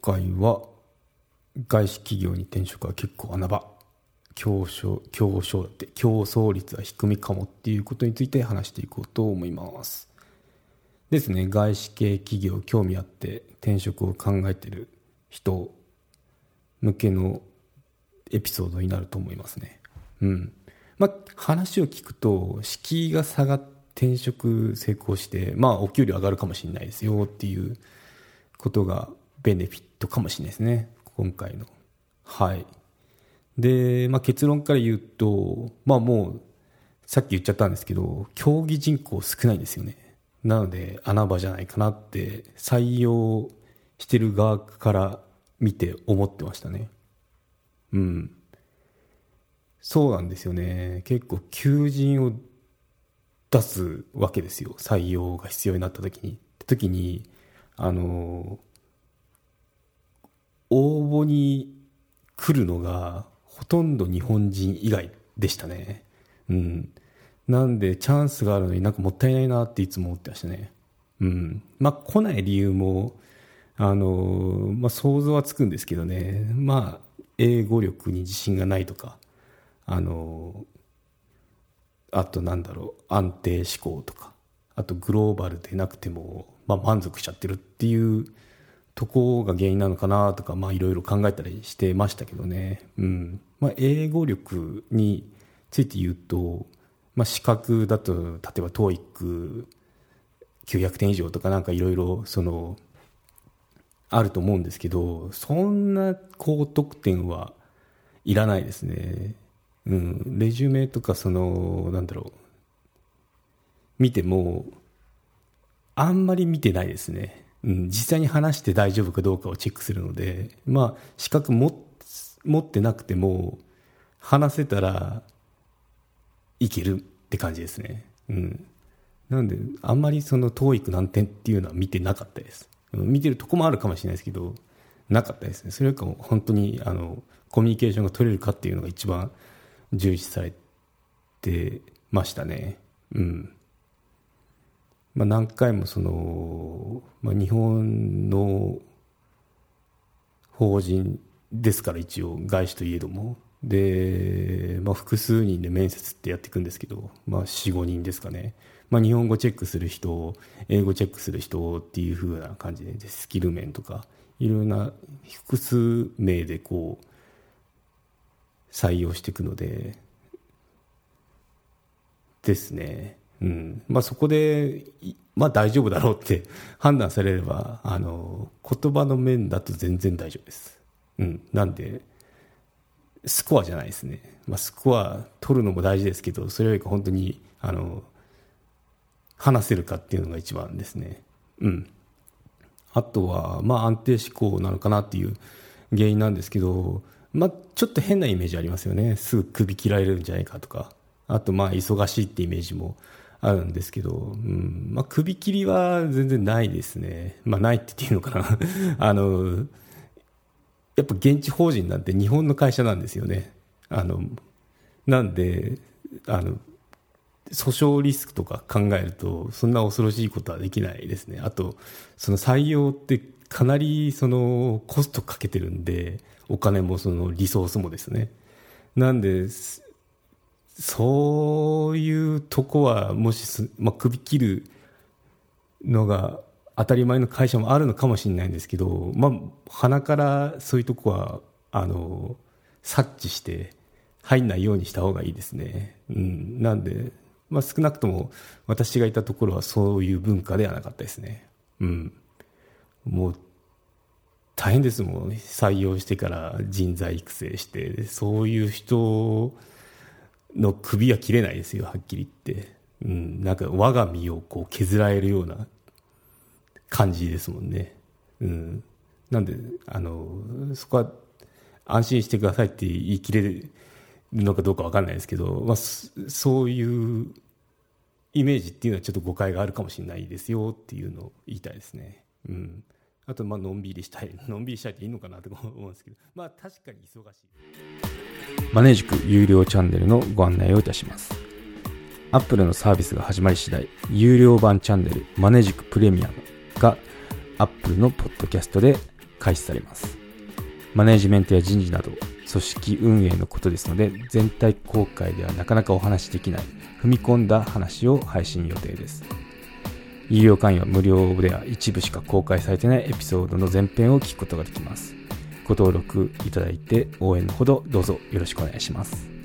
回は外資企業に転職は結構穴場。競争競争だって競争率は低みかもっていうことについて話していこうと思います。ですね。外資系企業興味あって転職を考えてる人向けのエピソードになると思いますね。うん。まあ話を聞くと敷居が下がって転職成功してまあお給料上がるかもしれないですよっていうことがベネフィットかもしれないですね。今回の。はい。で、まあ、結論から言うとまあもうさっき言っちゃったんですけど競技人口少ないんですよね。なので穴場じゃないかなって採用してる側から見て思ってましたね。うん。そうなんですよね。結構求人を出すわけですよ。採用が必要になった時に。時にあの応募に来るのがほとんど日本人以外でしたね。うん。なんでチャンスがあるのになんかもったいないなっていつも思ってましたね。うん。まあ来ない理由もあのまあ想像はつくんですけどね。まあ英語力に自信がないとかあのあとなんだろう安定志向とかあとグローバルでなくても、まあ、満足しちゃってるっていうとこが原因なのかなとかいろいろ考えたりしてましたけどね、うん。まあ、英語力について言うと、まあ、資格だと例えば TOEIC900 点以上とかなんかいろいろそのあると思うんですけどそんな高得点はいらないですね。うん、レジュメとかそのなんだろう。見てもあんまり見てないですね、うん、実際に話して大丈夫かどうかをチェックするのでまあ資格も持ってなくても話せたらいけるって感じですね、うん、なんであんまりその TOEIC 何点っていうのは見てなかったです、見てるとこもあるかもしれないですけどなかったですねそれよりかも本当にあのコミュニケーションが取れるかっていうのが一番重視されてましたね。うん。まあ、何回もその、まあ、日本の法人ですから一応外資といえども。で、まあ、複数人で面接ってやっていくんですけど、まあ、45人ですかね、まあ、日本語チェックする人英語チェックする人っていう風な感じでスキル面とかいろんな複数名でこう採用していくのでですね、うん。まあ、そこで、まあ、大丈夫だろうって 判断されればあの言葉の面だと全然大丈夫です、うん、なんでスコアじゃないですね、まあ、スコア取るのも大事ですけどそれよりか本当にあの話せるかっていうのが一番ですね。うん。あとは、まあ、安定志向なのかなっていう原因なんですけどまあ、ちょっと変なイメージありますよね。すぐ首切られるんじゃないかとか。あとまあ忙しいってイメージもあるんですけど、うん。まあ、首切りは全然ないですね、まあ、ないって言っていいのかな。あのやっぱ現地法人なんて日本の会社なんですよね。あのなんであの訴訟リスクとか考えるとそんな恐ろしいことはできないですね。あとその採用ってかなりそのコストかけてるんでお金もそのリソースもですね。なんでそういうとこはもしまあ、首切るのが当たり前の会社もあるのかもしれないんですけど、まあ、鼻からそういうとこはあの察知して入んないようにした方がいいですね、うん、なんで、まあ、少なくとも私がいたところはそういう文化ではなかったですね、うん、もう大変ですもん採用してから人材育成してそういう人の首は切れないですよはっきり言って、うん、なんか我が身をこう削られるような感じですもんね、うん、なんで、あの、そこは安心してくださいって言い切れるのかどうかわかんないですけど、まあ、そういうイメージっていうのはちょっと誤解があるかもしれないですよっていうのを言いたいですね。うん。あと、まあ、のんびりしたい。のんびりしたいっていいのかなと思うんですけど、まあ、確かに忙しい。マネージク有料チャンネルのご案内をいたします。アップルのサービスが始まり次第、有料版チャンネルマネージクプレミアムがアップルのポッドキャストで開始されます。マネージメントや人事など、組織運営のことですので、全体公開ではなかなかお話しできない、踏み込んだ話を配信予定です。有料会員は無料では一部しか公開されてないエピソードの前編を聞くことができます。ご登録いただいて応援のほどどうぞよろしくお願いします。